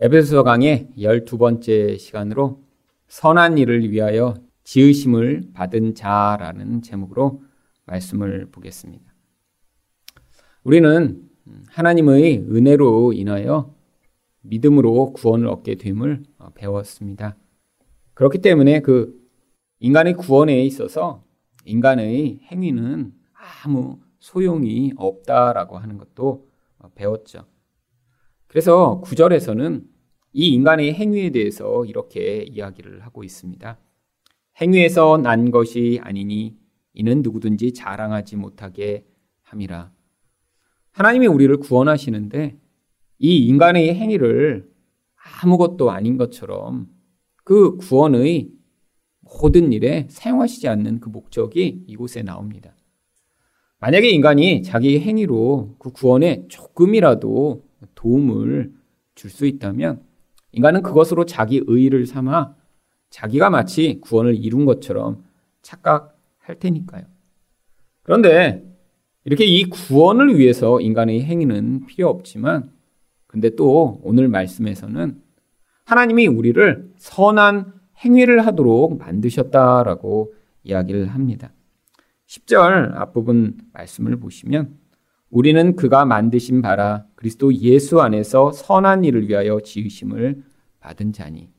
에베소 강의 12번째 시간으로 선한 일을 위하여 지으심을 받은 자라는 제목으로 말씀을 보겠습니다. 우리는 하나님의 은혜로 인하여 믿음으로 구원을 얻게 됨을 배웠습니다. 그렇기 때문에 그 인간의 구원에 있어서 인간의 행위는 아무 소용이 없다라고 하는 것도 배웠죠. 그래서 구절에서는 이 인간의 행위에 대해서 이렇게 이야기를 하고 있습니다. 행위에서 난 것이 아니니 이는 누구든지 자랑하지 못하게 함이라. 하나님이 우리를 구원하시는데 이 인간의 행위를 아무것도 아닌 것처럼 그 구원의 모든 일에 사용하시지 않는 그 목적이 이곳에 나옵니다. 만약에 인간이 자기 행위로 그 구원에 조금이라도 도움을 줄 수 있다면 인간은 그것으로 자기 의의를 삼아 자기가 마치 구원을 이룬 것처럼 착각할 테니까요. 그런데 이렇게 이 구원을 위해서 인간의 행위는 필요 없지만 근데 또 오늘 말씀에서는 하나님이 우리를 선한 행위를 하도록 만드셨다라고 이야기를 합니다. 10절 앞부분 말씀을 보시면 우리는 그가 만드신 바라 그리스도 예수 안에서 선한 일을 위하여 지으심을 받은 자니.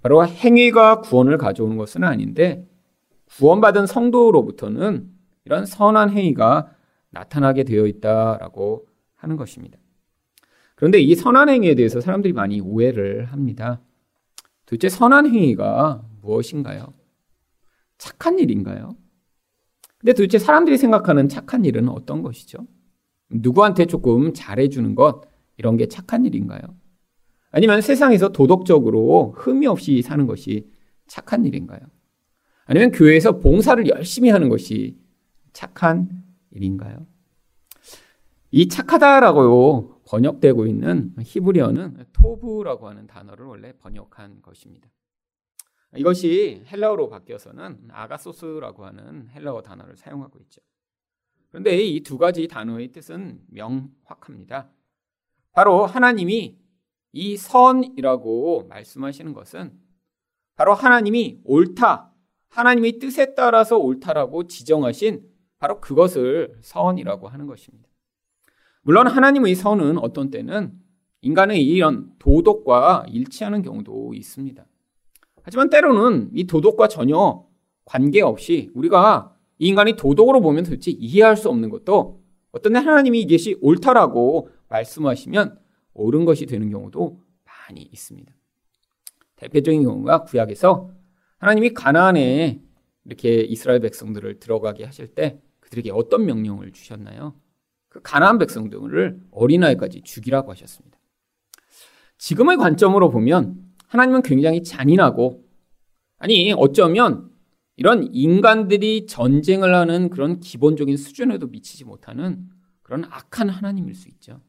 바로 행위가 구원을 가져오는 것은 아닌데 구원받은 성도로부터는 이런 선한 행위가 나타나게 되어 있다라고 하는 것입니다. 그런데 이 선한 행위에 대해서 사람들이 많이 오해를 합니다. 도대체 선한 행위가 무엇인가요? 착한 일인가요? 근데 도대체 사람들이 생각하는 착한 일은 어떤 것이죠? 누구한테 조금 잘해주는 것, 이런 게 착한 일인가요? 아니면 세상에서 도덕적으로 흠이 없이 사는 것이 착한 일인가요? 아니면 교회에서 봉사를 열심히 하는 것이 착한 일인가요? 이 착하다라고 번역되고 있는 히브리어는 토브라고 하는 단어를 원래 번역한 것입니다. 이것이 헬라어로 바뀌어서는 아가소스라고 하는 헬라어 단어를 사용하고 있죠. 그런데 이 두 가지 단어의 뜻은 명확합니다. 바로 하나님이 이 선이라고 말씀하시는 것은 바로 하나님이 옳다, 하나님의 뜻에 따라서 옳다라고 지정하신 바로 그것을 선이라고 하는 것입니다. 물론 하나님의 선은 어떤 때는 인간의 이런 도덕과 일치하는 경우도 있습니다. 하지만 때로는 이 도덕과 전혀 관계없이 우리가 이 인간이 도덕으로 보면 도대체 이해할 수 없는 것도 어떤 하나님이 이것이 옳다라고 말씀하시면 옳은 것이 되는 경우도 많이 있습니다. 대표적인 경우가 구약에서 하나님이 가나안에 이렇게 이스라엘 백성들을 들어가게 하실 때 그들에게 어떤 명령을 주셨나요? 그 가나안 백성들을 어린아이까지 죽이라고 하셨습니다. 지금의 관점으로 보면 하나님은 굉장히 잔인하고 아니 어쩌면 이런 인간들이 전쟁을 하는 그런 기본적인 수준에도 미치지 못하는 그런 악한 하나님일 수 있죠.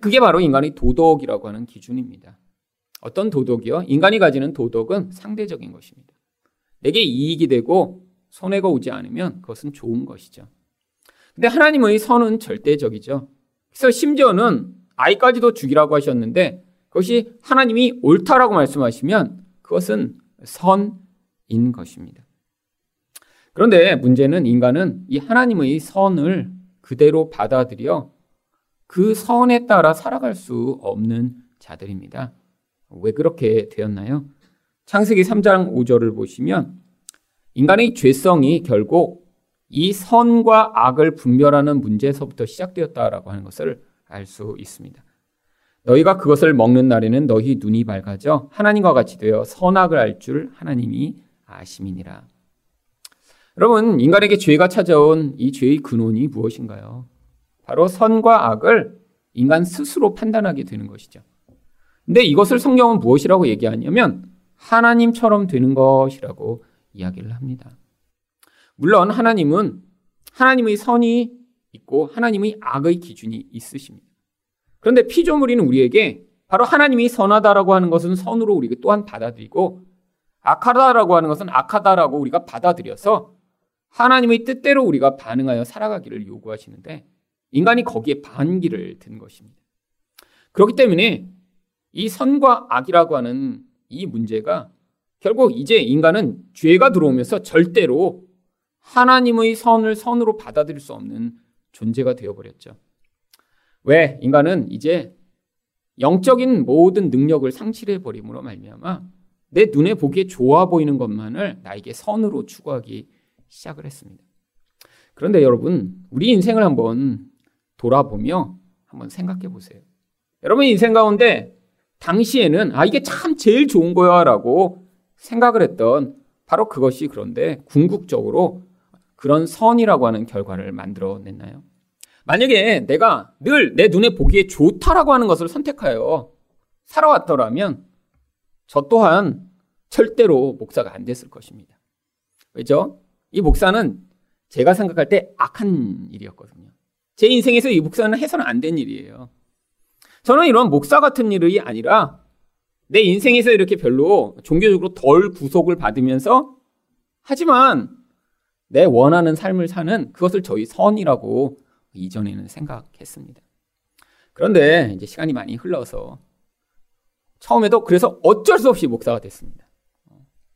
그게 바로 인간의 도덕이라고 하는 기준입니다. 어떤 도덕이요? 인간이 가지는 도덕은 상대적인 것입니다. 내게 이익이 되고 손해가 오지 않으면 그것은 좋은 것이죠. 근데 하나님의 선은 절대적이죠. 그래서 심지어는 아이까지도 죽이라고 하셨는데 그것이 하나님이 옳다라고 말씀하시면 그것은 선인 것입니다. 그런데 문제는 인간은 이 하나님의 선을 그대로 받아들여 그 선에 따라 살아갈 수 없는 자들입니다. 왜 그렇게 되었나요? 창세기 3장 5절을 보시면 인간의 죄성이 결국 이 선과 악을 분별하는 문제에서부터 시작되었다라고 하는 것을 알 수 있습니다. 너희가 그것을 먹는 날에는 너희 눈이 밝아져 하나님과 같이 되어 선악을 알 줄 하나님이 아심이니라. 여러분, 인간에게 죄가 찾아온 이 죄의 근원이 무엇인가요? 바로 선과 악을 인간 스스로 판단하게 되는 것이죠. 근데 이것을 성경은 무엇이라고 얘기하냐면 하나님처럼 되는 것이라고 이야기를 합니다. 물론 하나님은 하나님의 선이 있고 하나님의 악의 기준이 있으십니다. 그런데 피조물인 우리에게 바로 하나님이 선하다라고 하는 것은 선으로 우리가 또한 받아들이고 악하다라고 하는 것은 악하다라고 우리가 받아들여서 하나님의 뜻대로 우리가 반응하여 살아가기를 요구하시는데 인간이 거기에 반기를 든 것입니다. 그렇기 때문에 이 선과 악이라고 하는 이 문제가 결국 이제 인간은 죄가 들어오면서 절대로 하나님의 선을 선으로 받아들일 수 없는 존재가 되어버렸죠. 왜? 인간은 이제 영적인 모든 능력을 상실해 버림으로 말미암아 내 눈에 보기에 좋아 보이는 것만을 나에게 선으로 추구하기 시작을 했습니다. 그런데 여러분, 우리 인생을 한번 돌아보며 한번 생각해 보세요. 여러분 인생 가운데 당시에는 아 이게 참 제일 좋은 거야라고 생각을 했던 바로 그것이 그런데 궁극적으로 그런 선이라고 하는 결과를 만들어 냈나요? 만약에 내가 늘 내 눈에 보기에 좋다라고 하는 것을 선택하여 살아왔더라면 저 또한 절대로 목사가 안 됐을 것입니다. 왜죠? 이 목사는 제가 생각할 때 악한 일이었거든요. 제 인생에서 이 목사는 해서는 안 된 일이에요. 저는 이런 목사 같은 일이 아니라 내 인생에서 이렇게 별로 종교적으로 덜 구속을 받으면서 하지만 내 원하는 삶을 사는 그것을 저희 선이라고 이전에는 생각했습니다. 그런데 이제 시간이 많이 흘러서 처음에도 그래서 어쩔 수 없이 목사가 됐습니다.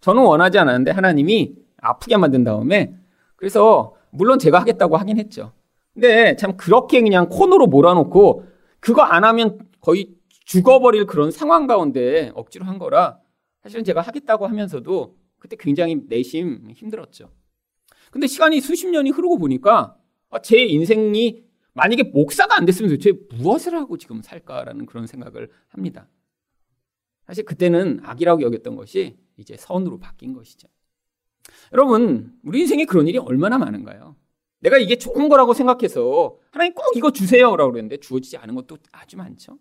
저는 원하지 않았는데 하나님이 아프게 만든 다음에 그래서 물론 제가 하겠다고 하긴 했죠. 근데 참 그렇게 그냥 코너로 몰아놓고 그거 안 하면 거의 죽어버릴 그런 상황 가운데 억지로 한 거라 사실은 제가 하겠다고 하면서도 그때 굉장히 내심 힘들었죠. 근데 시간이 수십 년이 흐르고 보니까 아, 제 인생이 만약에 목사가 안 됐으면 도대체 무엇을 하고 지금 살까라는 그런 생각을 합니다. 사실 그때는 악이라고 여겼던 것이 이제 선으로 바뀐 것이죠. 여러분, 우리 인생에 그런 일이 얼마나 많은가요? 내가 이게 좋은 거라고 생각해서 하나님 꼭 이거 주세요라고 그랬는데 주어지지 않은 것도 아주 많죠.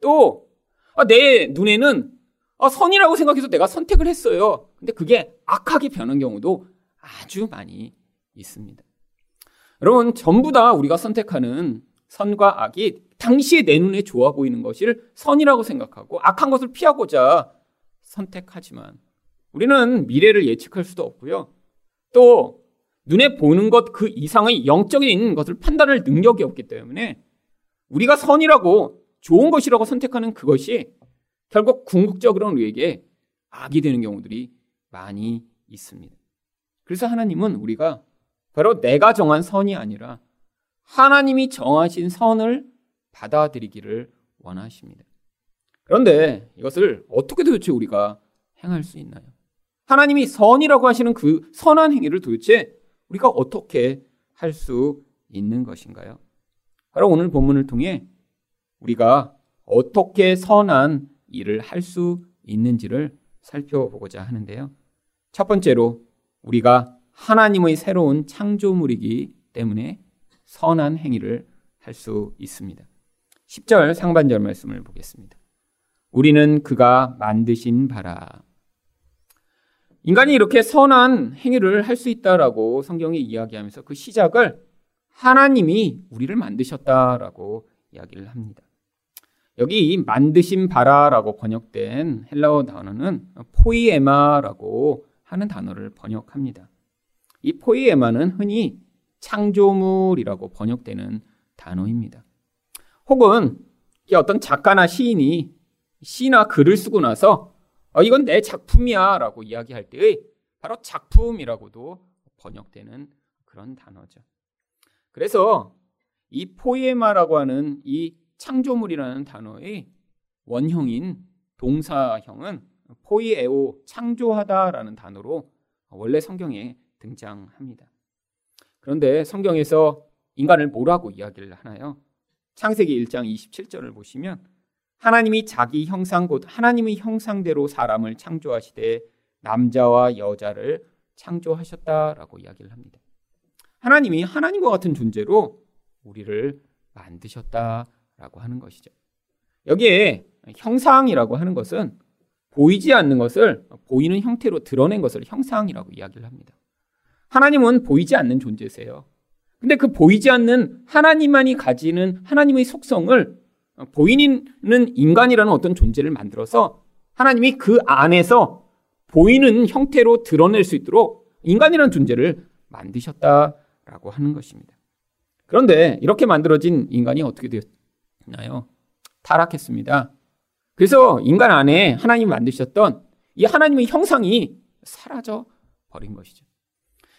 또내 아, 눈에는 아, 선이라고 생각해서 내가 선택을 했어요. 근데 그게 악하게 변한 경우도 아주 많이 있습니다. 여러분, 전부 다 우리가 선택하는 선과 악이 당시에 내 눈에 좋아 보이는 것을 선이라고 생각하고 악한 것을 피하고자 선택하지만 우리는 미래를 예측할 수도 없고요. 또 눈에 보는 것 그 이상의 영적인 것을 판단할 능력이 없기 때문에 우리가 선이라고 좋은 것이라고 선택하는 그것이 결국 궁극적으로는 우리에게 악이 되는 경우들이 많이 있습니다. 그래서 하나님은 우리가 바로 내가 정한 선이 아니라 하나님이 정하신 선을 받아들이기를 원하십니다. 그런데 이것을 어떻게 도대체 우리가 행할 수 있나요? 하나님이 선이라고 하시는 그 선한 행위를 도대체 우리가 어떻게 할 수 있는 것인가요? 바로 오늘 본문을 통해 우리가 어떻게 선한 일을 할 수 있는지를 살펴보고자 하는데요. 첫 번째로 우리가 하나님의 새로운 창조물이기 때문에 선한 행위를 할 수 있습니다. 10절 상반절 말씀을 보겠습니다. 우리는 그가 만드신 바라. 인간이 이렇게 선한 행위를 할 수 있다라고 성경이 이야기하면서 그 시작을 하나님이 우리를 만드셨다라고 이야기를 합니다. 여기 만드신 바라라고 번역된 헬라어 단어는 포이에마라고 하는 단어를 번역합니다. 이 포이에마는 흔히 창조물이라고 번역되는 단어입니다. 혹은 어떤 작가나 시인이 시나 글을 쓰고 나서 어, 이건 내 작품이야 라고 이야기할 때의 바로 작품이라고도 번역되는 그런 단어죠. 그래서 이 포에마라고 하는 이 창조물이라는 단어의 원형인 동사형은 포이에오 창조하다라는 단어로 원래 성경에 등장합니다. 그런데 성경에서 인간을 뭐라고 이야기를 하나요? 창세기 1장 27절을 보시면 하나님이 자기 형상 곧 하나님의 형상대로 사람을 창조하시되 남자와 여자를 창조하셨다라고 이야기를 합니다. 하나님이 하나님과 같은 존재로 우리를 만드셨다라고 하는 것이죠. 여기에 형상이라고 하는 것은 보이지 않는 것을 보이는 형태로 드러낸 것을 형상이라고 이야기를 합니다. 하나님은 보이지 않는 존재세요. 근데 그 보이지 않는 하나님만이 가지는 하나님의 속성을 보이는 인간이라는 어떤 존재를 만들어서 하나님이 그 안에서 보이는 형태로 드러낼 수 있도록 인간이라는 존재를 만드셨다라고 하는 것입니다. 그런데 이렇게 만들어진 인간이 어떻게 되었나요? 타락했습니다. 그래서 인간 안에 하나님이 만드셨던 이 하나님의 형상이 사라져 버린 것이죠.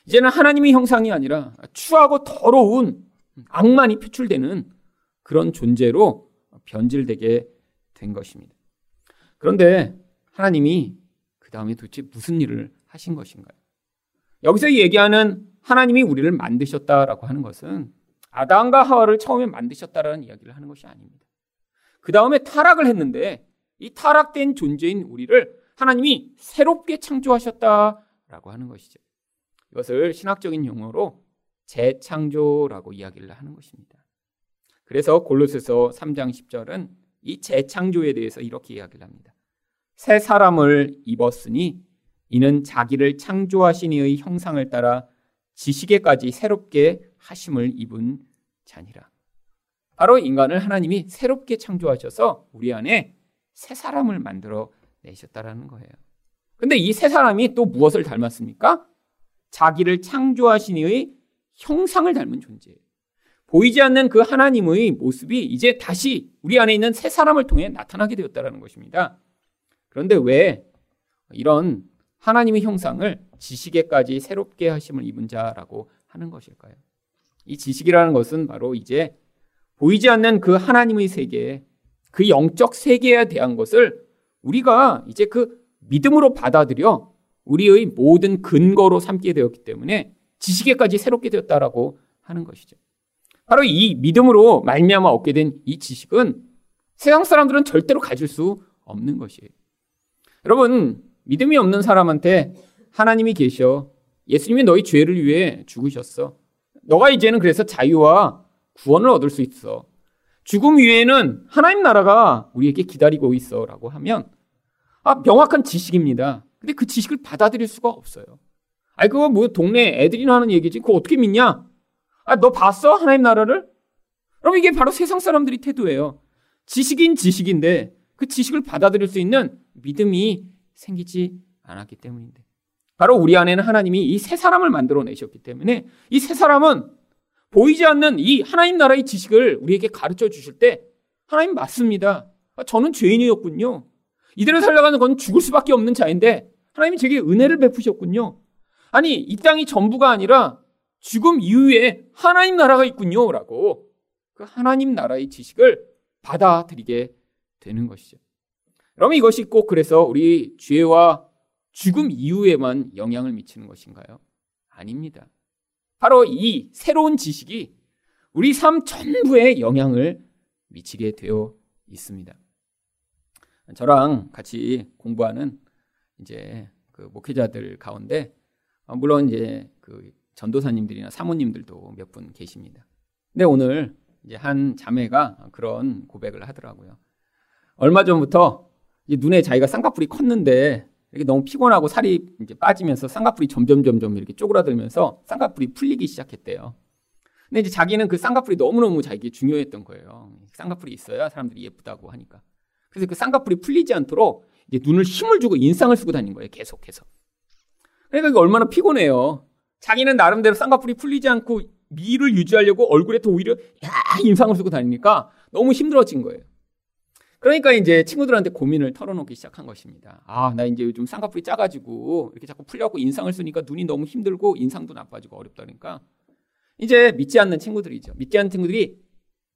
이제는 하나님의 형상이 아니라 추하고 더러운 악만이 표출되는 그런 존재로 변질되게 된 것입니다. 그런데 하나님이 그 다음에 도대체 무슨 일을 하신 것인가요? 여기서 얘기하는 하나님이 우리를 만드셨다라고 하는 것은 아담과 하와를 처음에 만드셨다라는 이야기를 하는 것이 아닙니다. 그 다음에 타락을 했는데 이 타락된 존재인 우리를 하나님이 새롭게 창조하셨다라고 하는 것이죠. 이것을 신학적인 용어로 재창조라고 이야기를 하는 것입니다. 그래서 골로새서 3장 10절은 이 재창조에 대해서 이렇게 이야기를 합니다. 새 사람을 입었으니 이는 자기를 창조하신 이의 형상을 따라 지식에까지 새롭게 하심을 입은 자니라. 바로 인간을 하나님이 새롭게 창조하셔서 우리 안에 새 사람을 만들어 내셨다라는 거예요. 근데 이 새 사람이 또 무엇을 닮았습니까? 자기를 창조하신 이의 형상을 닮은 존재예요. 보이지 않는 그 하나님의 모습이 이제 다시 우리 안에 있는 새 사람을 통해 나타나게 되었다는 것입니다. 그런데 왜 이런 하나님의 형상을 지식에까지 새롭게 하심을 입은 자라고 하는 것일까요? 이 지식이라는 것은 바로 이제 보이지 않는 그 하나님의 세계, 그 영적 세계에 대한 것을 우리가 이제 그 믿음으로 받아들여 우리의 모든 근거로 삼게 되었기 때문에 지식에까지 새롭게 되었다라고 하는 것이죠. 바로 이 믿음으로 말미암아 얻게 된 이 지식은 세상 사람들은 절대로 가질 수 없는 것이에요. 여러분, 믿음이 없는 사람한테 하나님이 계셔. 예수님이 너희 죄를 위해 죽으셨어. 너가 이제는 그래서 자유와 구원을 얻을 수 있어. 죽음 위에는 하나님 나라가 우리에게 기다리고 있어. 라고 하면, 아, 명확한 지식입니다. 근데 그 지식을 받아들일 수가 없어요. 아니, 그거 뭐 동네 애들이나 하는 얘기지. 그거 어떻게 믿냐? 아, 너 봤어? 하나님 나라를? 그럼 이게 바로 세상 사람들이 태도예요. 지식인 지식인데 그 지식을 받아들일 수 있는 믿음이 생기지 않았기 때문인데. 바로 우리 안에는 하나님이 이 세 사람을 만들어 내셨기 때문에 이 세 사람은 보이지 않는 이 하나님 나라의 지식을 우리에게 가르쳐 주실 때 하나님 맞습니다. 아, 저는 죄인이었군요. 이대로 살아가는 건 죽을 수밖에 없는 자인데 하나님이 제게 은혜를 베푸셨군요. 아니, 이 땅이 전부가 아니라 죽음 이후에 하나님 나라가 있군요. 라고 그 하나님 나라의 지식을 받아들이게 되는 것이죠. 그러면 이것이 꼭 그래서 우리 죄와 죽음 이후에만 영향을 미치는 것인가요? 아닙니다. 바로 이 새로운 지식이 우리 삶 전부에 영향을 미치게 되어 있습니다. 저랑 같이 공부하는 이제 그 목회자들 가운데 물론 이제 그 전도사님들이나 사모님들도 몇 분 계십니다. 근데 오늘 이제 한 자매가 그런 고백을 하더라고요. 얼마 전부터 눈에 자기가 쌍꺼풀이 컸는데 이렇게 너무 피곤하고 살이 이제 빠지면서 쌍꺼풀이 점점 점점 이렇게 쪼그라들면서 쌍꺼풀이 풀리기 시작했대요. 근데 이제 자기는 그 쌍꺼풀이 너무너무 자기게 중요했던 거예요. 쌍꺼풀이 있어야 사람들이 예쁘다고 하니까. 그래서 그 쌍꺼풀이 풀리지 않도록 이제 눈을 힘을 주고 인상을 쓰고 다닌 거예요. 계속해서. 그러니까 이게 얼마나 피곤해요. 자기는 나름대로 쌍꺼풀이 풀리지 않고 미를 유지하려고 얼굴에 더 오히려 야 인상을 쓰고 다니니까 너무 힘들어진 거예요. 그러니까 이제 친구들한테 고민을 털어놓기 시작한 것입니다. 아, 나 이제 요즘 쌍꺼풀이 작아지고 이렇게 자꾸 풀려고 인상을 쓰니까 눈이 너무 힘들고 인상도 나빠지고 어렵다니까. 이제 믿지 않는 친구들이죠. 믿지 않는 친구들이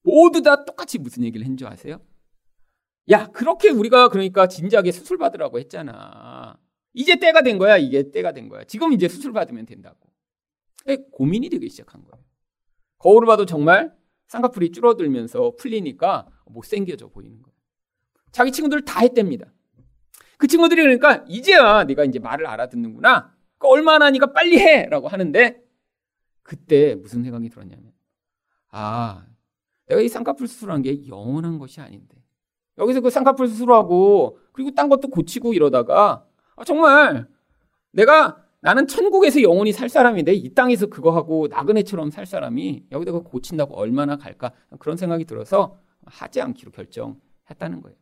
모두 다 똑같이 무슨 얘기를 했는 줄 아세요? 야, 그렇게 우리가 그러니까 진작에 수술 받으라고 했잖아. 이제 때가 된 거야. 이게 때가 된 거야. 지금 이제 수술 받으면 된다고. 고민이 되기 시작한 거예요. 거울을 봐도 정말 쌍꺼풀이 줄어들면서 풀리니까 못생겨져 보이는 거예요. 자기 친구들 다 했답니다. 그 친구들이 그러니까 이제야 내가 이제 말을 알아듣는구나. 그 얼마나 하니까 빨리 해! 라고 하는데 그때 무슨 생각이 들었냐면 아, 내가 이 쌍꺼풀 수술한 게 영원한 것이 아닌데 여기서 그 쌍꺼풀 수술하고 그리고 딴 것도 고치고 이러다가 아, 정말 내가 나는 천국에서 영원히 살 사람인데 이 땅에서 그거 하고 나그네처럼 살 사람이 여기다 가 고친다고 얼마나 갈까 그런 생각이 들어서 하지 않기로 결정했다는 거예요.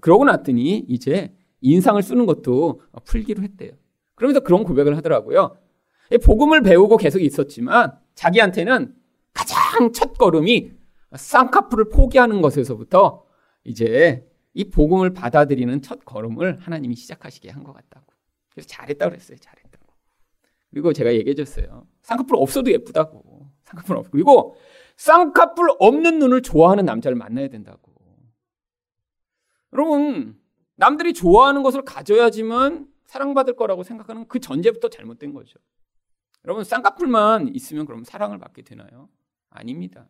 그러고 났더니 이제 인상을 쓰는 것도 풀기로 했대요. 그러면서 그런 고백을 하더라고요. 복음을 배우고 계속 있었지만 자기한테는 가장 첫 걸음이 쌍꺼풀을 포기하는 것에서부터 이제 이 복음을 받아들이는 첫 걸음을 하나님이 시작하시게 한 것 같다고. 그래서 잘했다 그랬어요. 잘했다고. 그리고 제가 얘기해 줬어요. 쌍꺼풀 없어도 예쁘다고. 쌍꺼풀 없. 그리고 쌍꺼풀 없는 눈을 좋아하는 남자를 만나야 된다고. 여러분, 남들이 좋아하는 것을 가져야지만 사랑받을 거라고 생각하는 그 전제부터 잘못된 거죠. 여러분, 쌍꺼풀만 있으면 그럼 사랑을 받게 되나요? 아닙니다.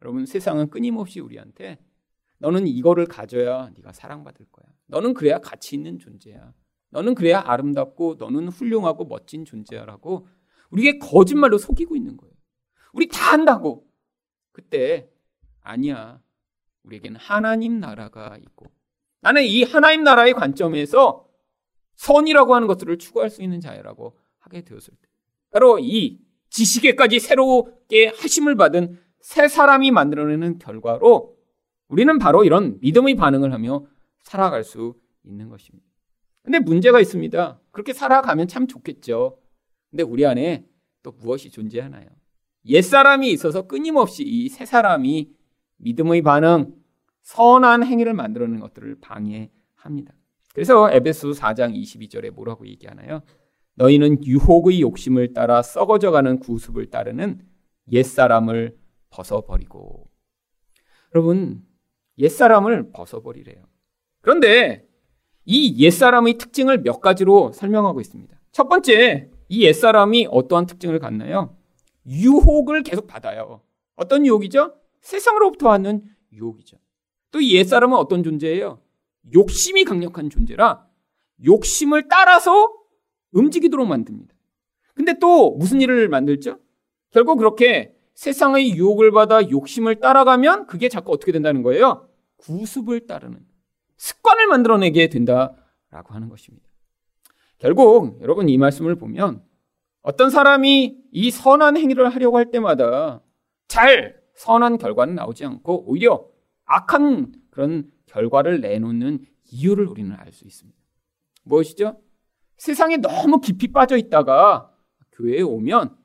여러분, 세상은 끊임없이 우리한테 너는 이거를 가져야 네가 사랑받을 거야. 너는 그래야 가치 있는 존재야. 너는 그래야 아름답고 너는 훌륭하고 멋진 존재야라고 우리에게 거짓말로 속이고 있는 거예요. 우리 다 한다고. 그때 아니야. 우리에게는 하나님 나라가 있고 나는 이 하나님 나라의 관점에서 선이라고 하는 것들을 추구할 수 있는 자유라고 하게 되었을 때 바로 이 지식에까지 새롭게 하심을 받은 새 사람이 만들어내는 결과로 우리는 바로 이런 믿음의 반응을 하며 살아갈 수 있는 것입니다. 근데 문제가 있습니다. 그렇게 살아가면 참 좋겠죠. 근데 우리 안에 또 무엇이 존재하나요? 옛사람이 있어서 끊임없이 이 새 사람이 믿음의 반응, 선한 행위를 만들어내는 것들을 방해합니다. 그래서 에베소 4장 22절에 뭐라고 얘기하나요? 너희는 유혹의 욕심을 따라 썩어져가는 구습을 따르는 옛사람을 벗어버리고. 여러분, 옛사람을 벗어버리래요. 그런데 이 옛사람의 특징을 몇 가지로 설명하고 있습니다. 첫 번째, 이 옛사람이 어떠한 특징을 갖나요? 유혹을 계속 받아요. 어떤 유혹이죠? 세상으로부터 하는 유혹이죠. 또 이 옛사람은 어떤 존재예요? 욕심이 강력한 존재라 욕심을 따라서 움직이도록 만듭니다. 근데 또 무슨 일을 만들죠? 결국 그렇게 세상의 유혹을 받아 욕심을 따라가면 그게 자꾸 어떻게 된다는 거예요? 구습을 따르는 습관을 만들어내게 된다라고 하는 것입니다. 결국 여러분 이 말씀을 보면 어떤 사람이 이 선한 행위를 하려고 할 때마다 잘 선한 결과는 나오지 않고 오히려 악한 그런 결과를 내놓는 이유를 우리는 알 수 있습니다. 무엇이죠? 세상에 너무 깊이 빠져 있다가 교회에 오면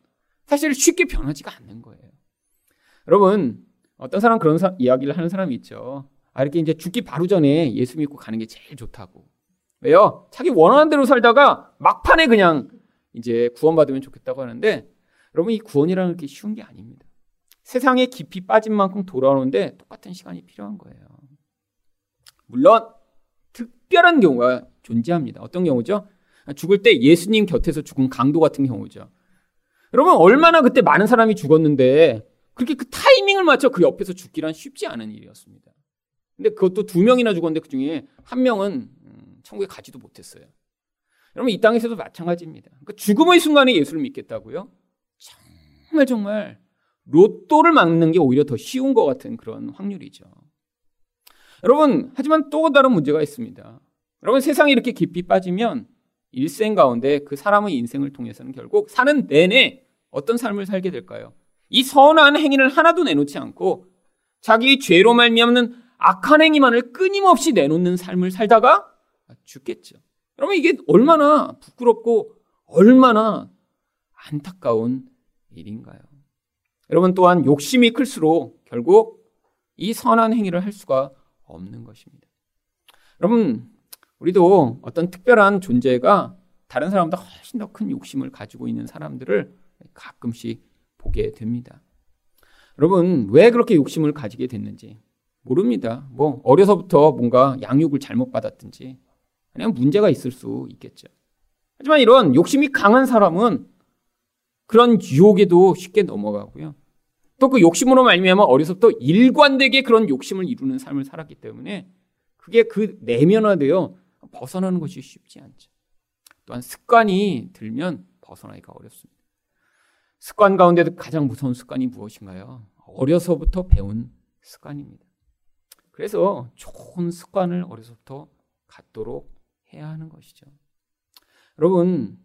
사실 쉽게 변하지가 않는 거예요. 여러분, 어떤 사람 그런 사, 이야기를 하는 사람이 있죠. 아, 이렇게 이제 죽기 바로 전에 예수 믿고 가는 게 제일 좋다고. 왜요? 자기 원하는 대로 살다가 막판에 그냥 이제 구원받으면 좋겠다고 하는데 여러분 이 구원이라는 게 쉬운 게 아닙니다. 세상에 깊이 빠진 만큼 돌아오는데 똑같은 시간이 필요한 거예요. 물론 특별한 경우가 존재합니다. 어떤 경우죠? 죽을 때 예수님 곁에서 죽은 강도 같은 경우죠. 여러분 얼마나 그때 많은 사람이 죽었는데 그렇게 그 타이밍을 맞춰 그 옆에서 죽기란 쉽지 않은 일이었습니다. 근데 그것도 두 명이나 죽었는데 그 중에 한 명은 음, 천국에 가지도 못했어요. 여러분 이 땅에서도 마찬가지입니다. 그러니까 죽음의 순간에 예수를 믿겠다고요? 정말 정말 로또를 막는 게 오히려 더 쉬운 것 같은 그런 확률이죠. 여러분 하지만 또 다른 문제가 있습니다. 여러분 세상에 이렇게 깊이 빠지면 일생 가운데 그 사람의 인생을 통해서는 결국 사는 내내 어떤 삶을 살게 될까요? 이 선한 행위를 하나도 내놓지 않고 자기 죄로 말미암는 악한 행위만을 끊임없이 내놓는 삶을 살다가 죽겠죠. 여러분 이게 얼마나 부끄럽고 얼마나 안타까운 일인가요? 여러분 또한 욕심이 클수록 결국 이 선한 행위를 할 수가 없는 것입니다. 여러분 우리도 어떤 특별한 존재가 다른 사람보다 훨씬 더 큰 욕심을 가지고 있는 사람들을 가끔씩 보게 됩니다. 여러분 왜 그렇게 욕심을 가지게 됐는지 모릅니다. 뭐 어려서부터 뭔가 양육을 잘못 받았든지 그냥 문제가 있을 수 있겠죠. 하지만 이런 욕심이 강한 사람은 그런 유혹에도 쉽게 넘어가고요. 또 그 욕심으로 말미암아 어려서부터 일관되게 그런 욕심을 이루는 삶을 살았기 때문에 그게 그 내면화되어 벗어나는 것이 쉽지 않죠. 또한 습관이 들면 벗어나기가 어렵습니다. 습관 가운데도 가장 무서운 습관이 무엇인가요? 어려서부터 배운 습관입니다. 그래서 좋은 습관을 어려서부터 갖도록 해야 하는 것이죠. 여러분,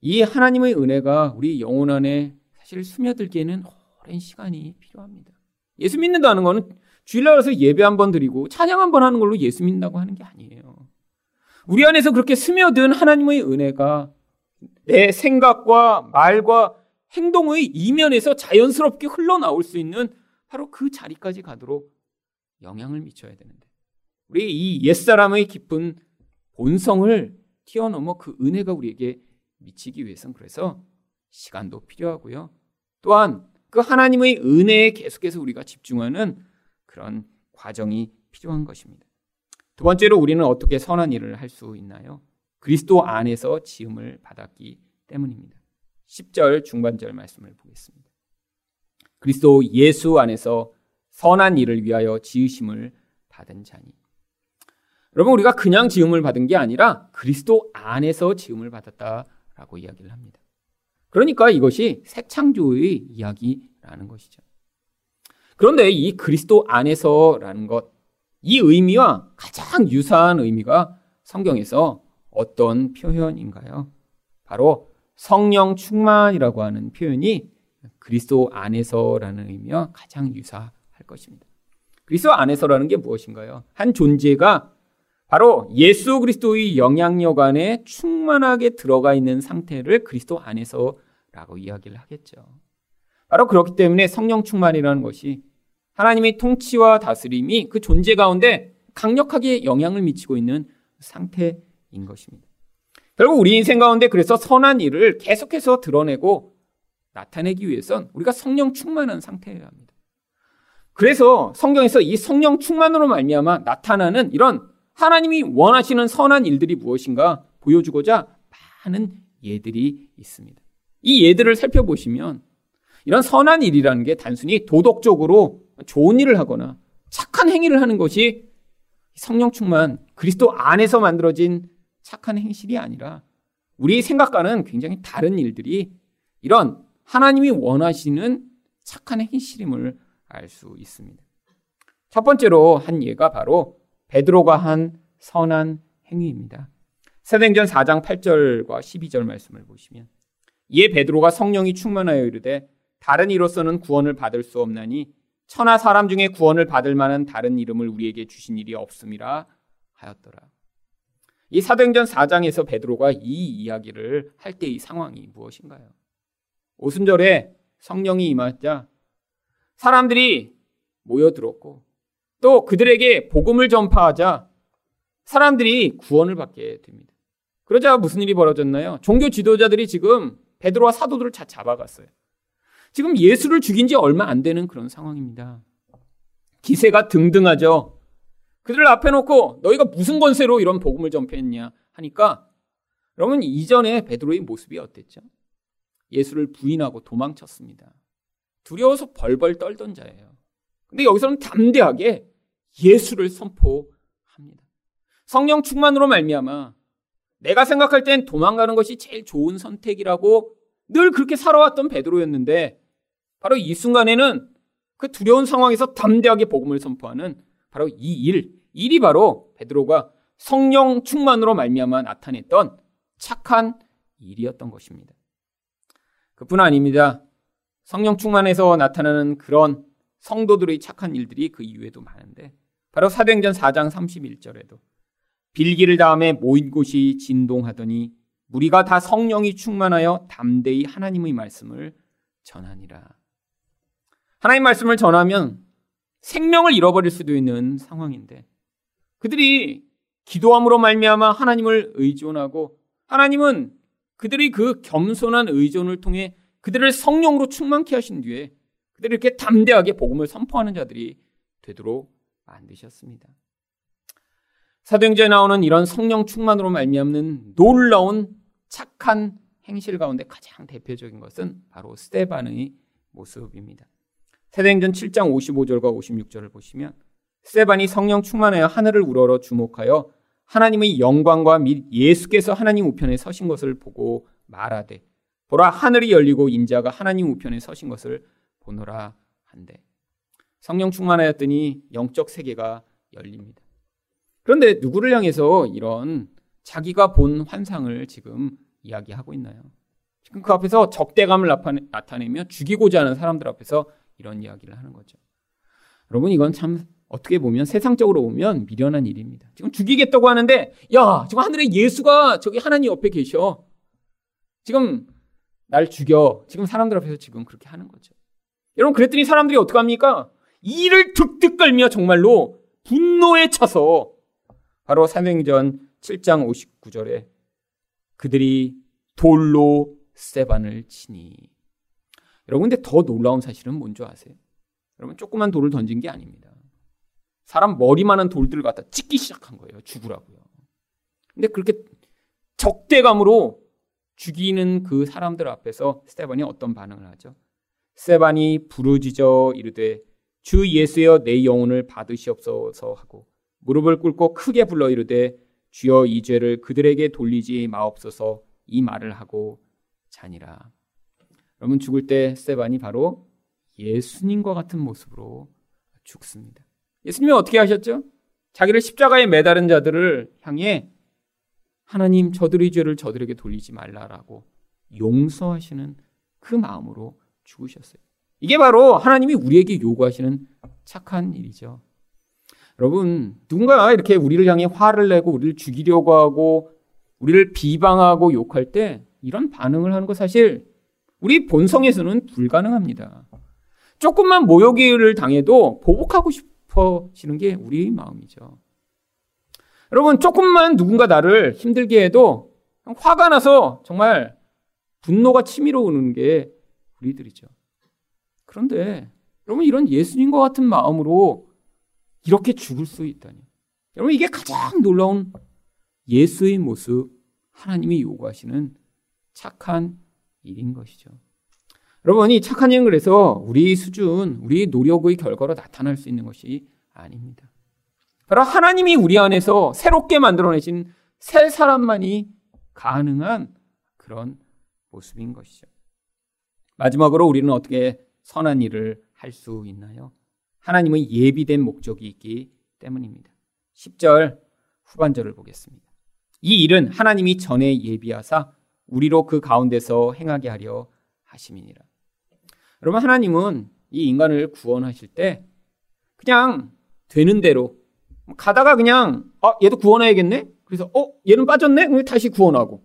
이 하나님의 은혜가 우리 영혼 안에 사실 스며들기에는 오랜 시간이 필요합니다. 예수 믿는다는 것은 주일날 와서 예배 한 번 드리고 찬양 한 번 하는 걸로 예수 믿는다고 하는 게 아니에요. 우리 안에서 그렇게 스며든 하나님의 은혜가 내 생각과 말과 행동의 이면에서 자연스럽게 흘러나올 수 있는 바로 그 자리까지 가도록 영향을 미쳐야 되는데 우리 이 옛사람의 깊은 본성을 뛰어넘어 그 은혜가 우리에게 미치기 위해서는 그래서 시간도 필요하고요. 또한 그 하나님의 은혜에 계속해서 우리가 집중하는 그런 과정이 필요한 것입니다. 두 번째로 우리는 어떻게 선한 일을 할 수 있나요? 그리스도 안에서 지음을 받았기 때문입니다. 10절 중반절 말씀을 보겠습니다. 그리스도 예수 안에서 선한 일을 위하여 지으심을 받은 자니. 여러분, 우리가 그냥 지음을 받은 게 아니라 그리스도 안에서 지음을 받았다라고 이야기를 합니다. 그러니까 이것이 새 창조의 이야기라는 것이죠. 그런데 이 그리스도 안에서라는 것, 이 의미와 가장 유사한 의미가 성경에서 어떤 표현인가요? 바로 성령 충만이라고 하는 표현이 그리스도 안에서라는 의미와 가장 유사할 것입니다. 그리스도 안에서라는 게 무엇인가요? 한 존재가 바로 예수 그리스도의 영향력 안에 충만하게 들어가 있는 상태를 그리스도 안에서라고 이야기를 하겠죠. 바로 그렇기 때문에 성령 충만이라는 것이 하나님의 통치와 다스림이 그 존재 가운데 강력하게 영향을 미치고 있는 상태인 것입니다. 결국 우리 인생 가운데 그래서 선한 일을 계속해서 드러내고 나타내기 위해선 우리가 성령 충만한 상태여야 합니다. 그래서 성경에서 이 성령 충만으로 말미암아 나타나는 이런 하나님이 원하시는 선한 일들이 무엇인가 보여주고자 많은 예들이 있습니다. 이 예들을 살펴보시면 이런 선한 일이라는 게 단순히 도덕적으로 좋은 일을 하거나 착한 행위를 하는 것이 성령 충만 그리스도 안에서 만들어진 착한 행실이 아니라 우리 생각과는 굉장히 다른 일들이 이런 하나님이 원하시는 착한 행실임을 알 수 있습니다. 첫 번째로 한 예가 바로 베드로가 한 선한 행위입니다. 사도행전 4장 8절과 12절 말씀을 보시면 이에 베드로가 성령이 충만하여 이르되 다른 이로서는 구원을 받을 수 없나니 천하 사람 중에 구원을 받을 만한 다른 이름을 우리에게 주신 일이 없음이라 하였더라. 이 사도행전 4장에서 베드로가 이 이야기를 할 때 이 상황이 무엇인가요? 오순절에 성령이 임하자 사람들이 모여들었고 또 그들에게 복음을 전파하자 사람들이 구원을 받게 됩니다. 그러자 무슨 일이 벌어졌나요? 종교 지도자들이 지금 베드로와 사도들을 다 잡아갔어요. 지금 예수를 죽인 지 얼마 안 되는 그런 상황입니다. 기세가 등등하죠. 그들을 앞에 놓고 너희가 무슨 권세로 이런 복음을 전폐했냐 하니까 여러분 이전에 베드로의 모습이 어땠죠? 예수를 부인하고 도망쳤습니다. 두려워서 벌벌 떨던 자예요. 근데 여기서는 담대하게 예수를 선포합니다. 성령 충만으로 말미암아 내가 생각할 땐 도망가는 것이 제일 좋은 선택이라고 늘 그렇게 살아왔던 베드로였는데 바로 이 순간에는 그 두려운 상황에서 담대하게 복음을 선포하는 바로 이 일, 일이 바로 베드로가 성령 충만으로 말미암아 나타냈던 착한 일이었던 것입니다. 그뿐 아닙니다. 성령 충만에서 나타나는 그런 성도들의 착한 일들이 그 이후에도 많은데 바로 사도행전 4장 31절에도 빌기를 다음에 모인 곳이 진동하더니 무리가 다 성령이 충만하여 담대히 하나님의 말씀을 전하니라. 하나님 말씀을 전하면 생명을 잃어버릴 수도 있는 상황인데 그들이 기도함으로 말미암아 하나님을 의존하고 하나님은 그들이 그 겸손한 의존을 통해 그들을 성령으로 충만케 하신 뒤에 그들이 이렇게 담대하게 복음을 선포하는 자들이 되도록 만드셨습니다. 사도행전에 나오는 이런 성령 충만으로 말미암는 놀라운 착한 행실 가운데 가장 대표적인 것은 바로 스테반의 모습입니다. 사도행전 7장 55절과 56절을 보시면 스테반이 성령 충만하여 하늘을 우러러 주목하여 하나님의 영광과 및 예수께서 하나님 우편에 서신 것을 보고 말하되 보라 하늘이 열리고 인자가 하나님 우편에 서신 것을 보노라 한데 성령 충만하였더니 영적 세계가 열립니다. 그런데 누구를 향해서 이런 자기가 본 환상을 지금 이야기하고 있나요? 지금 그 앞에서 적대감을 나타내며 죽이고자 하는 사람들 앞에서 이런 이야기를 하는 거죠. 여러분 이건 참 어떻게 보면 세상적으로 보면 미련한 일입니다. 지금 죽이겠다고 하는데 야 지금 하늘에 예수가 저기 하나님 옆에 계셔. 지금 날 죽여. 지금 사람들 앞에서 지금 그렇게 하는 거죠. 여러분 그랬더니 사람들이 어떡합니까? 이를 득득 끌며 정말로 분노에 차서 바로 사도행전 7장 59절에 그들이 돌로 세반을 치니. 여러분, 근데 더 놀라운 사실은 뭔지 아세요? 여러분, 조그만 돌을 던진 게 아닙니다. 사람 머리만한 돌들을 갖다 찍기 시작한 거예요. 죽으라고요. 근데 그렇게 적대감으로 죽이는 그 사람들 앞에서 스테반이 어떤 반응을 하죠? 스테반이 부르짖어 이르되 주 예수여 내 영혼을 받으시옵소서 하고 무릎을 꿇고 크게 불러 이르되 주여 이 죄를 그들에게 돌리지 마옵소서 이 말을 하고 자니라. 여러분 죽을 때 스테반이 바로 예수님과 같은 모습으로 죽습니다. 예수님이 어떻게 하셨죠? 자기를 십자가에 매달은 자들을 향해 하나님 저들의 죄를 저들에게 돌리지 말라라고 용서하시는 그 마음으로 죽으셨어요. 이게 바로 하나님이 우리에게 요구하시는 착한 일이죠. 여러분, 누군가 이렇게 우리를 향해 화를 내고 우리를 죽이려고 하고 우리를 비방하고 욕할 때 이런 반응을 하는 거 사실 우리 본성에서는 불가능합니다. 조금만 모욕을 당해도 보복하고 싶어지는 게 우리 마음이죠. 여러분, 조금만 누군가 나를 힘들게 해도 화가 나서 정말 분노가 치밀어 오는 게 우리들이죠. 그런데 여러분, 이런 예수님과 같은 마음으로 이렇게 죽을 수 있다니. 여러분, 이게 가장 놀라운 예수의 모습, 하나님이 요구하시는 착한 일인 것이죠. 여러분, 이 착한 일은 그래서 우리 수준, 우리 노력의 결과로 나타날 수 있는 것이 아닙니다. 바로 하나님이 우리 안에서 새롭게 만들어내신 새 사람만이 가능한 그런 모습인 것이죠. 마지막으로 우리는 어떻게 선한 일을 할 수 있나요? 하나님의 예비된 목적이 있기 때문입니다. 10절 후반절을 보겠습니다. 이 일은 하나님이 전에 예비하사 우리로 그 가운데서 행하게 하려 하심이니라. 여러분 하나님은 이 인간을 구원하실 때 그냥 되는 대로 가다가 그냥 아 얘도 구원해야겠네. 그래서 어 얘는 빠졌네. 다시 구원하고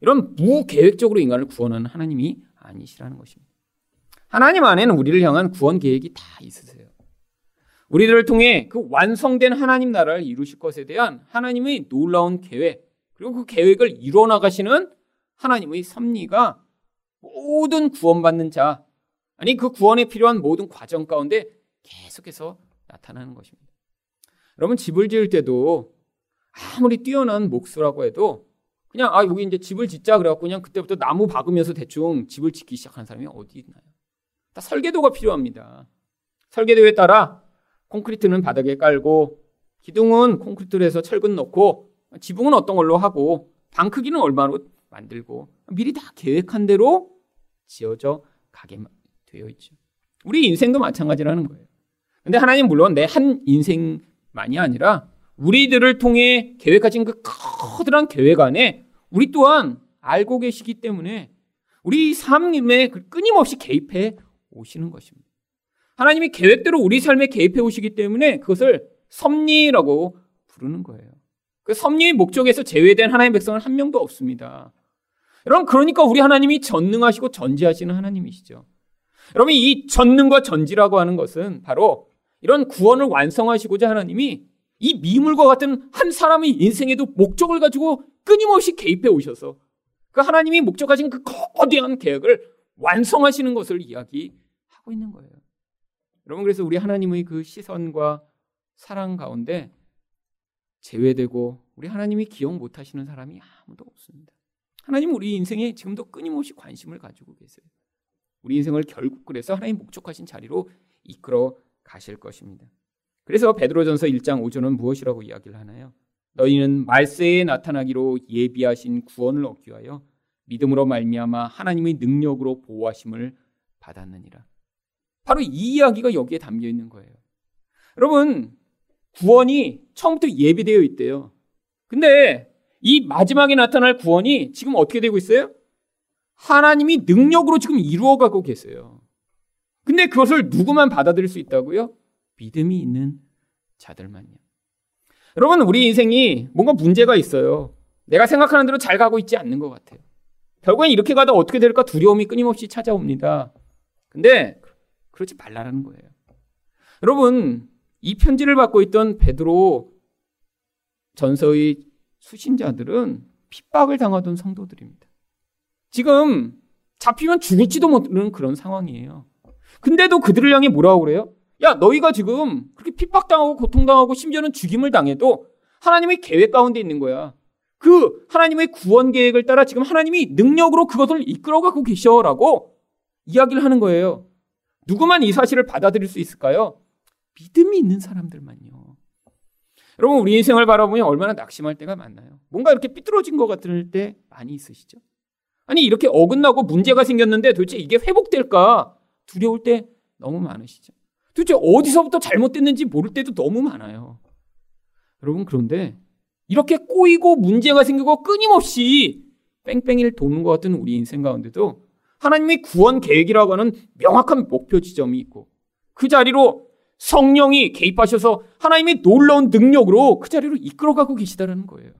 이런 무계획적으로 인간을 구원하는 하나님이 아니시라는 것입니다. 하나님 안에는 우리를 향한 구원 계획이 다 있으세요. 우리들을 통해 그 완성된 하나님 나라를 이루실 것에 대한 하나님의 놀라운 계획 그리고 그 계획을 이루어 나가시는 하나님의 섭리가 모든 구원받는 자 아니 그 구원에 필요한 모든 과정 가운데 계속해서 나타나는 것입니다. 여러분 집을 지을 때도 아무리 뛰어난 목수라고 해도 그냥 아 여기 이제 집을 짓자 그래갖고 그냥 그때부터 나무 박으면서 대충 집을 짓기 시작하는 사람이 어디 있나요? 다 설계도가 필요합니다. 설계도에 따라 콘크리트는 바닥에 깔고 기둥은 콘크리트를 해서 철근 넣고 지붕은 어떤 걸로 하고 방 크기는 얼마로 만들고 미리 다 계획한 대로 지어져 가게 되어 있죠. 우리 인생도 마찬가지라는 거예요. 근데 하나님 물론 내 한 인생 만이 아니라 우리들을 통해 계획하신 그 커다란 계획 안에 우리 또한 알고 계시기 때문에 우리 삶에 그 끊임없이 개입해 오시는 것입니다. 하나님이 계획대로 우리 삶에 개입해 오시기 때문에 그것을 섭리라고 부르는 거예요. 그 섭리의 목적에서 제외된 하나님의 백성은 한 명도 없습니다. 여러분, 그러니까 우리 하나님이 전능하시고 전지하시는 하나님이시죠. 여러분, 이 전능과 전지라고 하는 것은 바로 이런 구원을 완성하시고자 하나님이 이 미물과 같은 한 사람의 인생에도 목적을 가지고 끊임없이 개입해 오셔서 그 하나님이 목적하신 그 거대한 계획을 완성하시는 것을 이야기하고 있는 거예요. 여러분 그래서 우리 하나님의 그 시선과 사랑 가운데 제외되고 우리 하나님이 기억 못 하시는 사람이 아무도 없습니다. 하나님 우리 인생에 지금도 끊임없이 관심을 가지고 계세요. 우리 인생을 결국 그래서 하나님 목적하신 자리로 이끌어 가실 것입니다. 그래서 베드로전서 1장 5절은 무엇이라고 이야기를 하나요? 너희는 말세에 나타나기로 예비하신 구원을 얻기 위하여 믿음으로 말미암아 하나님의 능력으로 보호하심을 받았느니라. 바로 이 이야기가 여기에 담겨 있는 거예요. 여러분, 구원이 처음부터 예비되어 있대요. 근데 이 마지막에 나타날 구원이 지금 어떻게 되고 있어요? 하나님이 능력으로 지금 이루어가고 계세요. 근데 그것을 누구만 받아들일 수 있다고요? 믿음이 있는 자들만요. 여러분, 우리 인생이 뭔가 문제가 있어요. 내가 생각하는 대로 잘 가고 있지 않는 것 같아요. 결국엔 이렇게 가다 어떻게 될까 두려움이 끊임없이 찾아옵니다. 근데 그러지 말라는 거예요. 여러분, 이 편지를 받고 있던 베드로 전서의 수신자들은 핍박을 당하던 성도들입니다. 지금 잡히면 죽을지도 모르는 그런 상황이에요. 근데도 그들을 향해 뭐라고 그래요? 야, 너희가 지금 그렇게 핍박당하고 고통당하고 심지어는 죽임을 당해도 하나님의 계획 가운데 있는 거야. 그 하나님의 구원 계획을 따라 지금 하나님이 능력으로 그것을 이끌어가고 계셔라고 이야기를 하는 거예요. 누구만 이 사실을 받아들일 수 있을까요? 믿음이 있는 사람들만요. 여러분, 우리 인생을 바라보면 얼마나 낙심할 때가 많나요? 뭔가 이렇게 삐뚤어진 것 같을 때 많이 있으시죠? 아니, 이렇게 어긋나고 문제가 생겼는데 도대체 이게 회복될까 두려울 때 너무 많으시죠? 도대체 어디서부터 잘못됐는지 모를 때도 너무 많아요. 여러분, 그런데 이렇게 꼬이고 문제가 생기고 끊임없이 뺑뺑이를 도는 것 같은 우리 인생 가운데도 하나님의 구원 계획이라고 하는 명확한 목표 지점이 있고 그 자리로 성령이 개입하셔서 하나님의 놀라운 능력으로 그 자리로 이끌어가고 계시다는 거예요.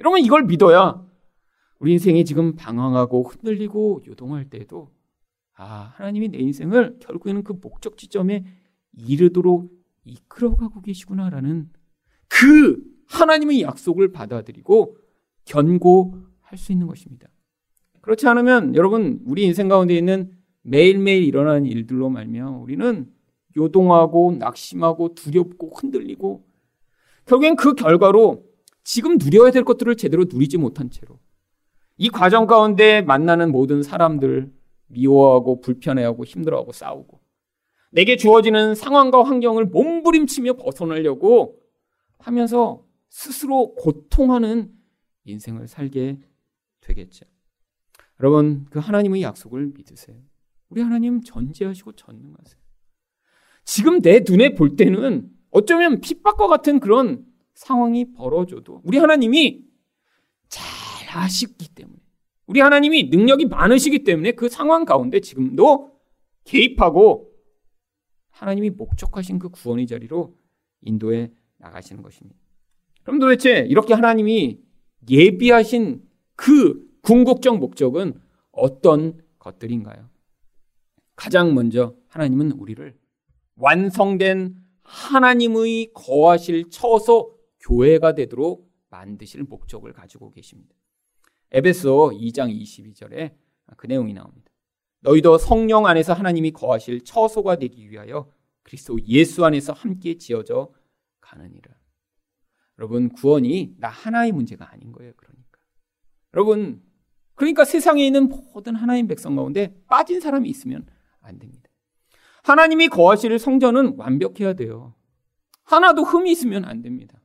여러분 이걸 믿어야 우리 인생이 지금 방황하고 흔들리고 요동할 때에도 아 하나님이 내 인생을 결국에는 그 목적 지점에 이르도록 이끌어가고 계시구나라는 그 하나님의 약속을 받아들이고 견고할 수 있는 것입니다. 그렇지 않으면 여러분 우리 인생 가운데 있는 매일매일 일어나는 일들로 말며 우리는 요동하고 낙심하고 두렵고 흔들리고 결국엔 그 결과로 지금 누려야 될 것들을 제대로 누리지 못한 채로 이 과정 가운데 만나는 모든 사람들 미워하고 불편해하고 힘들어하고 싸우고 내게 주어지는 상황과 환경을 몸부림치며 벗어나려고 하면서 스스로 고통하는 인생을 살게 되겠죠. 여러분, 그 하나님의 약속을 믿으세요. 우리 하나님 전지하시고 전능하세요. 지금 내 눈에 볼 때는 어쩌면 핍박과 같은 그런 상황이 벌어져도 우리 하나님이 잘 아시기 때문에 우리 하나님이 능력이 많으시기 때문에 그 상황 가운데 지금도 개입하고 하나님이 목적하신 그 구원의 자리로 인도해 나가시는 것입니다. 그럼 도대체 이렇게 하나님이 예비하신 그 궁극적 목적은 어떤 것들인가요? 가장 먼저 하나님은 우리를 완성된 하나님의 거하실 처소 교회가 되도록 만드실 목적을 가지고 계십니다. 에베소 2장 22절에 그 내용이 나옵니다. 너희도 성령 안에서 하나님이 거하실 처소가 되기 위하여 그리스도 예수 안에서 함께 지어져 가느니라. 여러분 구원이 나 하나의 문제가 아닌 거예요. 그러니까 여러분 그러니까 세상에 있는 모든 하나님 백성 가운데 빠진 사람이 있으면 안 됩니다. 하나님이 거하실 성전은 완벽해야 돼요. 하나도 흠이 있으면 안 됩니다.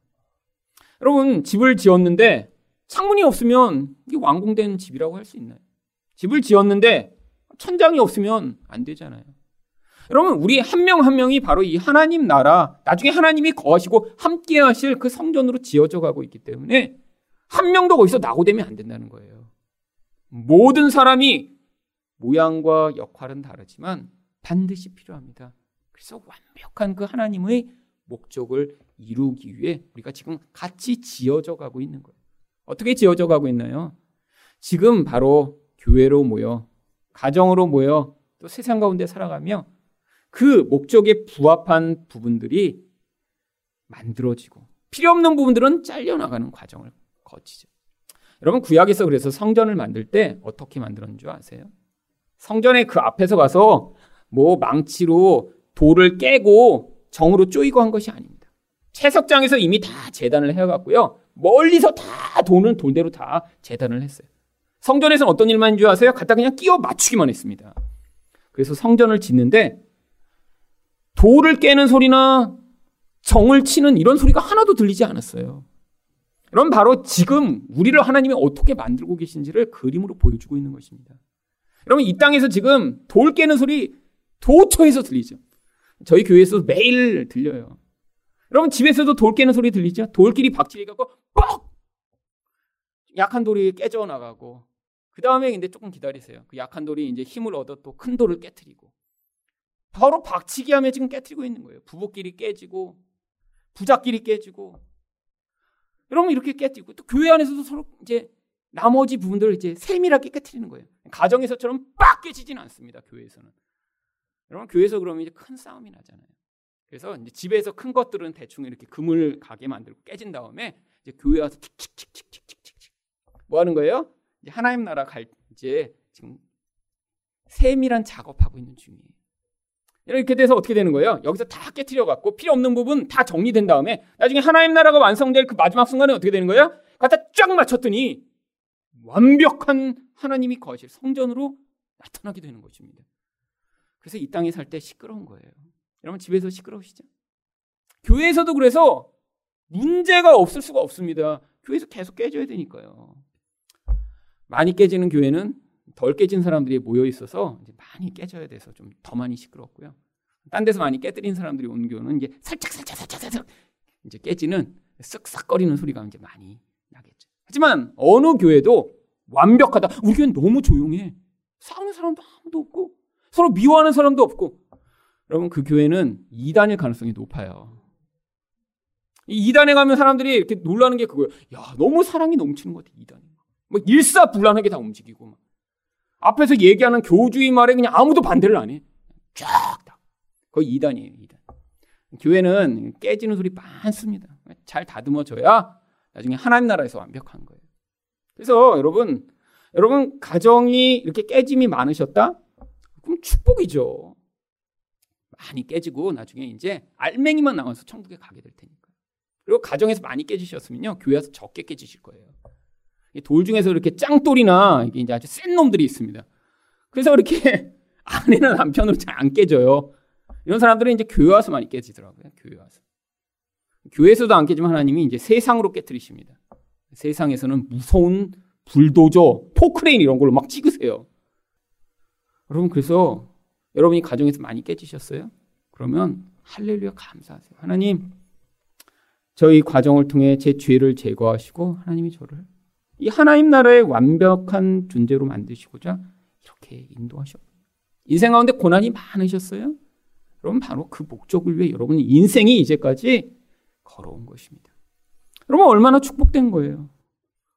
여러분 집을 지었는데 창문이 없으면 이게 완공된 집이라고 할 수 있나요? 집을 지었는데 천장이 없으면 안 되잖아요. 여러분, 우리 한 명한 한 명이 바로 이 하나님 나라, 나중에 하나님이 거하시고 함께 하실 그 성전으로 지어져 가고 있기 때문에 한 명도 거기서 낙오되면 안 된다는 거예요. 모든 사람이 모양과 역할은 다르지만 반드시 필요합니다. 그래서 완벽한 그 하나님의 목적을 이루기 위해 우리가 지금 같이 지어져 가고 있는 거예요. 어떻게 지어져 가고 있나요? 지금 바로 교회로 모여, 가정으로 모여, 또 세상 가운데 살아가며 그 목적에 부합한 부분들이 만들어지고 필요 없는 부분들은 잘려나가는 과정을 거치죠. 여러분 구약에서 그래서 성전을 만들 때 어떻게 만들었는 줄 아세요? 성전의 그 앞에서 가서 뭐 망치로 돌을 깨고 정으로 쪼이고 한 것이 아닙니다. 채석장에서 이미 다 재단을 해갖고요. 멀리서 다 돈은 돈대로 다 재단을 했어요. 성전에서는 어떤 일만 줄 아세요? 갖다 그냥 끼워 맞추기만 했습니다. 그래서 성전을 짓는데 돌을 깨는 소리나 정을 치는 이런 소리가 하나도 들리지 않았어요. 그럼 바로 지금 우리를 하나님이 어떻게 만들고 계신지를 그림으로 보여주고 있는 것입니다. 여러분 이 땅에서 지금 돌 깨는 소리 도처에서 들리죠. 저희 교회에서 매일 들려요. 여러분 집에서도 돌 깨는 소리 들리죠? 돌끼리 박치기 갖고 뻑 약한 돌이 깨져 나가고 그 다음에 근데 조금 기다리세요. 그 약한 돌이 이제 힘을 얻어 또 큰 돌을 깨뜨리고 바로 박치기 하며 지금 깨뜨리고 있는 거예요. 부부끼리 깨지고 부자끼리 깨지고 여러분 이렇게 깨뜨리고 또 교회 안에서도 서로 이제 나머지 부분들을 이제 세밀하게 깨뜨리는 거예요. 가정에서처럼 빡 깨지지는 않습니다. 교회에서는. 여러분 교회에서 그러면 이제 큰 싸움이 나잖아요. 그래서 이제 집에서 큰 것들은 대충 이렇게 그물 가게 만들고 깨진 다음에 이제 교회 와서 칙칙칙칙칙칙칙 뭐 하는 거예요? 이제 하나님 나라 갈 이제 지금 세밀한 작업하고 있는 중이에요. 이렇게 돼서 어떻게 되는 거예요? 여기서 다 깨트려 갖고 필요 없는 부분 다 정리된 다음에 나중에 하나님 나라가 완성될 그 마지막 순간에 어떻게 되는 거예요? 갖다 쫙 맞췄더니 완벽한 하나님이 거하실 성전으로 나타나게 되는 것입니다. 그래서 이 땅에 살 때 시끄러운 거예요. 여러분 집에서 시끄러우시죠? 교회에서도 그래서 문제가 없을 수가 없습니다. 교회에서 계속 깨져야 되니까요. 많이 깨지는 교회는 덜 깨진 사람들이 모여 있어서 많이 깨져야 돼서 좀 더 많이 시끄럽고요. 딴 데서 많이 깨뜨린 사람들이 오는 교회는 이제 살짝 살짝 살짝 살짝 이제 깨지는 쓱싹거리는 소리가 이제 많이 나겠죠. 하지만 어느 교회도 완벽하다. 우리 교회는 너무 조용해. 싸우는 사람도 아무도 없고 서로 미워하는 사람도 없고 여러분 그 교회는 이단일 가능성이 높아요. 이 이단에 가면 사람들이 이렇게 놀라는 게 그거예요. 야 너무 사랑이 넘치는 것 같아 이단이. 뭐 일사불란하게 다 움직이고 막. 앞에서 얘기하는 교주의 말에 그냥 아무도 반대를 안 해. 쫙 다. 거의 이단이에요 이단. 교회는 깨지는 소리 많습니다. 잘 다듬어져야 나중에 하나님 나라에서 완벽한 거예요. 그래서 여러분, 여러분 가정이 이렇게 깨짐이 많으셨다? 그럼 축복이죠. 많이 깨지고 나중에 이제 알맹이만 나와서 천국에 가게 될 테니까. 그리고 가정에서 많이 깨지셨으면요, 교회에서 적게 깨지실 거예요. 돌 중에서 이렇게 짱돌이나 이게 이제 아주 센 놈들이 있습니다. 그래서 이렇게 아내나 남편으로 잘 안 깨져요. 이런 사람들은 이제 교회 와서 많이 깨지더라고요. 교회 와서. 교회에서도 안 깨지면 하나님이 이제 세상으로 깨뜨리십니다. 세상에서는 무서운 불도저, 포크레인 이런 걸로 막 찍으세요. 여러분 그래서 여러분이 가정에서 많이 깨지셨어요? 그러면 할렐루야 감사하세요. 하나님 저희 과정을 통해 제 죄를 제거하시고 하나님이 저를 이 하나님 나라의 완벽한 존재로 만드시고자 이렇게 인도하셨고 인생 가운데 고난이 많으셨어요? 여러분 바로 그 목적을 위해 여러분 인생이 이제까지 걸어온 것입니다. 여러분 얼마나 축복된 거예요.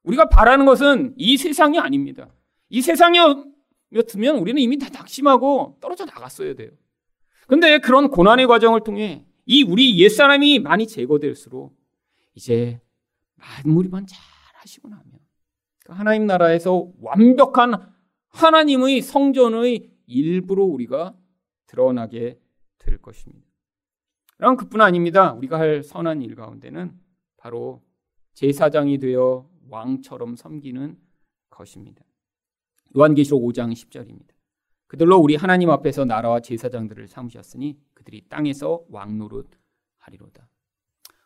우리가 바라는 것은 이 세상이 아닙니다. 이 세상이었으면 우리는 이미 다 낙심하고 떨어져 나갔어야 돼요. 근데 그런 고난의 과정을 통해 이 우리 옛사람이 많이 제거될수록 이제 만물이만 잘 하시고 나면 그 하나님 나라에서 완벽한 하나님의 성전의 일부로 우리가 드러나게 될 것입니다. 그럼 그뿐 아닙니다. 우리가 할 선한 일 가운데는 바로 제사장이 되어 왕처럼 섬기는 것입니다. 요한계시록 5장 10절입니다. 그들로 우리 하나님 앞에서 나라와 제사장들을 삼으셨으니 그들이 땅에서 왕노릇 하리로다.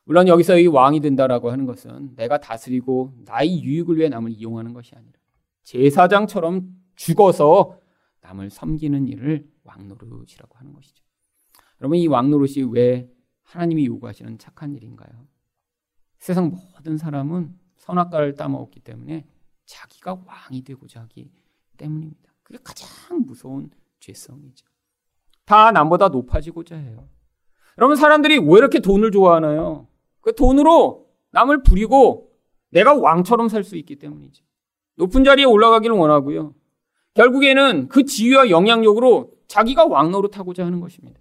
물론 여기서 이 왕이 된다라고 하는 것은 내가 다스리고 나의 유익을 위해 남을 이용하는 것이 아니라 제사장처럼 죽어서 남을 섬기는 일을 왕노릇이라고 하는 것이죠. 여러분 이 왕노릇이 왜 하나님이 요구하시는 착한 일인가요? 세상 모든 사람은 선악과를 따먹었기 때문에 자기가 왕이 되고자 하기 때문입니다. 그게 가장 무서운 죄성이죠. 다 남보다 높아지고자 해요. 여러분 사람들이 왜 이렇게 돈을 좋아하나요? 그 돈으로 남을 부리고 내가 왕처럼 살 수 있기 때문이죠. 높은 자리에 올라가기를 원하고요. 결국에는 그 지위와 영향력으로 자기가 왕 노릇하고자 하는 것입니다.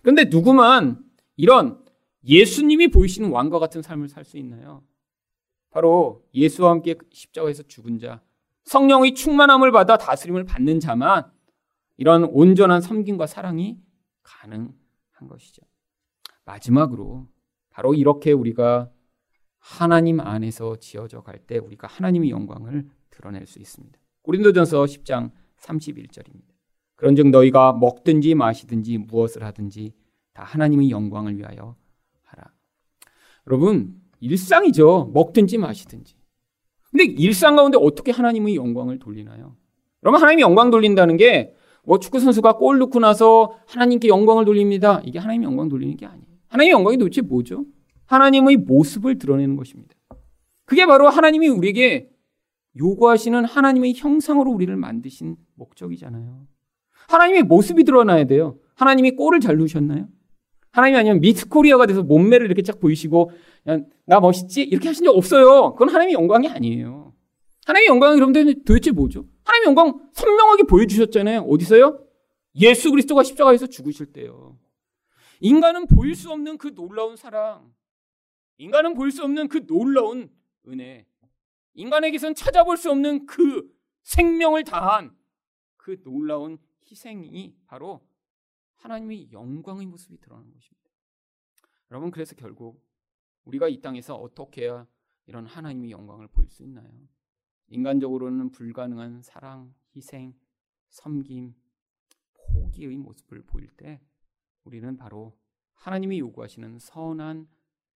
그런데 누구만 이런 예수님이 보이시는 왕과 같은 삶을 살 수 있나요? 바로 예수와 함께 십자가에서 죽은 자, 성령의 충만함을 받아 다스림을 받는 자만 이런 온전한 섬김과 사랑이 가능한 것이죠. 마지막으로 바로 이렇게 우리가 하나님 안에서 지어져 갈 때 우리가 하나님의 영광을 드러낼 수 있습니다. 고린도전서 10장 31절입니다. 그런즉 너희가 먹든지 마시든지 무엇을 하든지 다 하나님의 영광을 위하여 하라. 여러분, 일상이죠. 먹든지 마시든지. 근데 일상 가운데 어떻게 하나님의 영광을 돌리나요? 그러면 하나님이 영광 돌린다는 게 뭐 축구 선수가 골 넣고 나서 하나님께 영광을 돌립니다. 이게 하나님의 영광 돌리는 게 아니에요. 하나님의 영광이 도대체 뭐죠? 하나님의 모습을 드러내는 것입니다. 그게 바로 하나님이 우리에게 요구하시는 하나님의 형상으로 우리를 만드신 목적이잖아요. 하나님의 모습이 드러나야 돼요. 하나님이 골을 잘 넣으셨나요? 하나님이 아니면 미스 코리아가 돼서 몸매를 이렇게 쫙 보이시고 나 멋있지? 이렇게 하신 적 없어요. 그건 하나님의 영광이 아니에요. 하나님의 영광이 여러분들 도대체 뭐죠? 하나님의 영광 선명하게 보여주셨잖아요. 어디서요? 예수 그리스도가 십자가에서 죽으실 때요. 인간은 보일 수 없는 그 놀라운 사랑, 인간은 볼 수 없는 그 놀라운 은혜, 인간에게선 찾아볼 수 없는 그 생명을 다한 그 놀라운 희생이 바로 하나님의 영광의 모습이 드러나는 것입니다. 여러분 그래서 결국 우리가 이 땅에서 어떻게 해야 이런 하나님의 영광을 보일 수 있나요? 인간적으로는 불가능한 사랑, 희생, 섬김, 포기의 모습을 보일 때 우리는 바로 하나님이 요구하시는 선한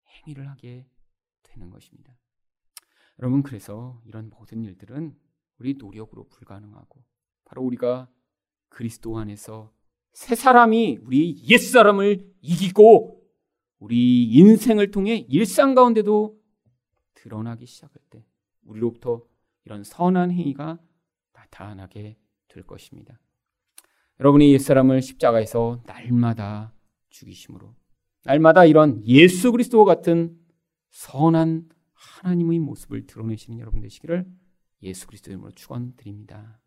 행위를 하게 되는 것입니다. 여러분 그래서 이런 모든 일들은 우리 노력으로 불가능하고 바로 우리가 그리스도 안에서 새 사람이 우리 옛 사람을 이기고 우리 인생을 통해 일상 가운데도 드러나기 시작할 때 우리로부터 이런 선한 행위가 나타나게 될 것입니다. 여러분이 옛사람을 십자가에서 날마다 죽이심으로 날마다 이런 예수 그리스도와 같은 선한 하나님의 모습을 드러내시는 여러분 되시기를 예수 그리스도 이름으로 축원드립니다.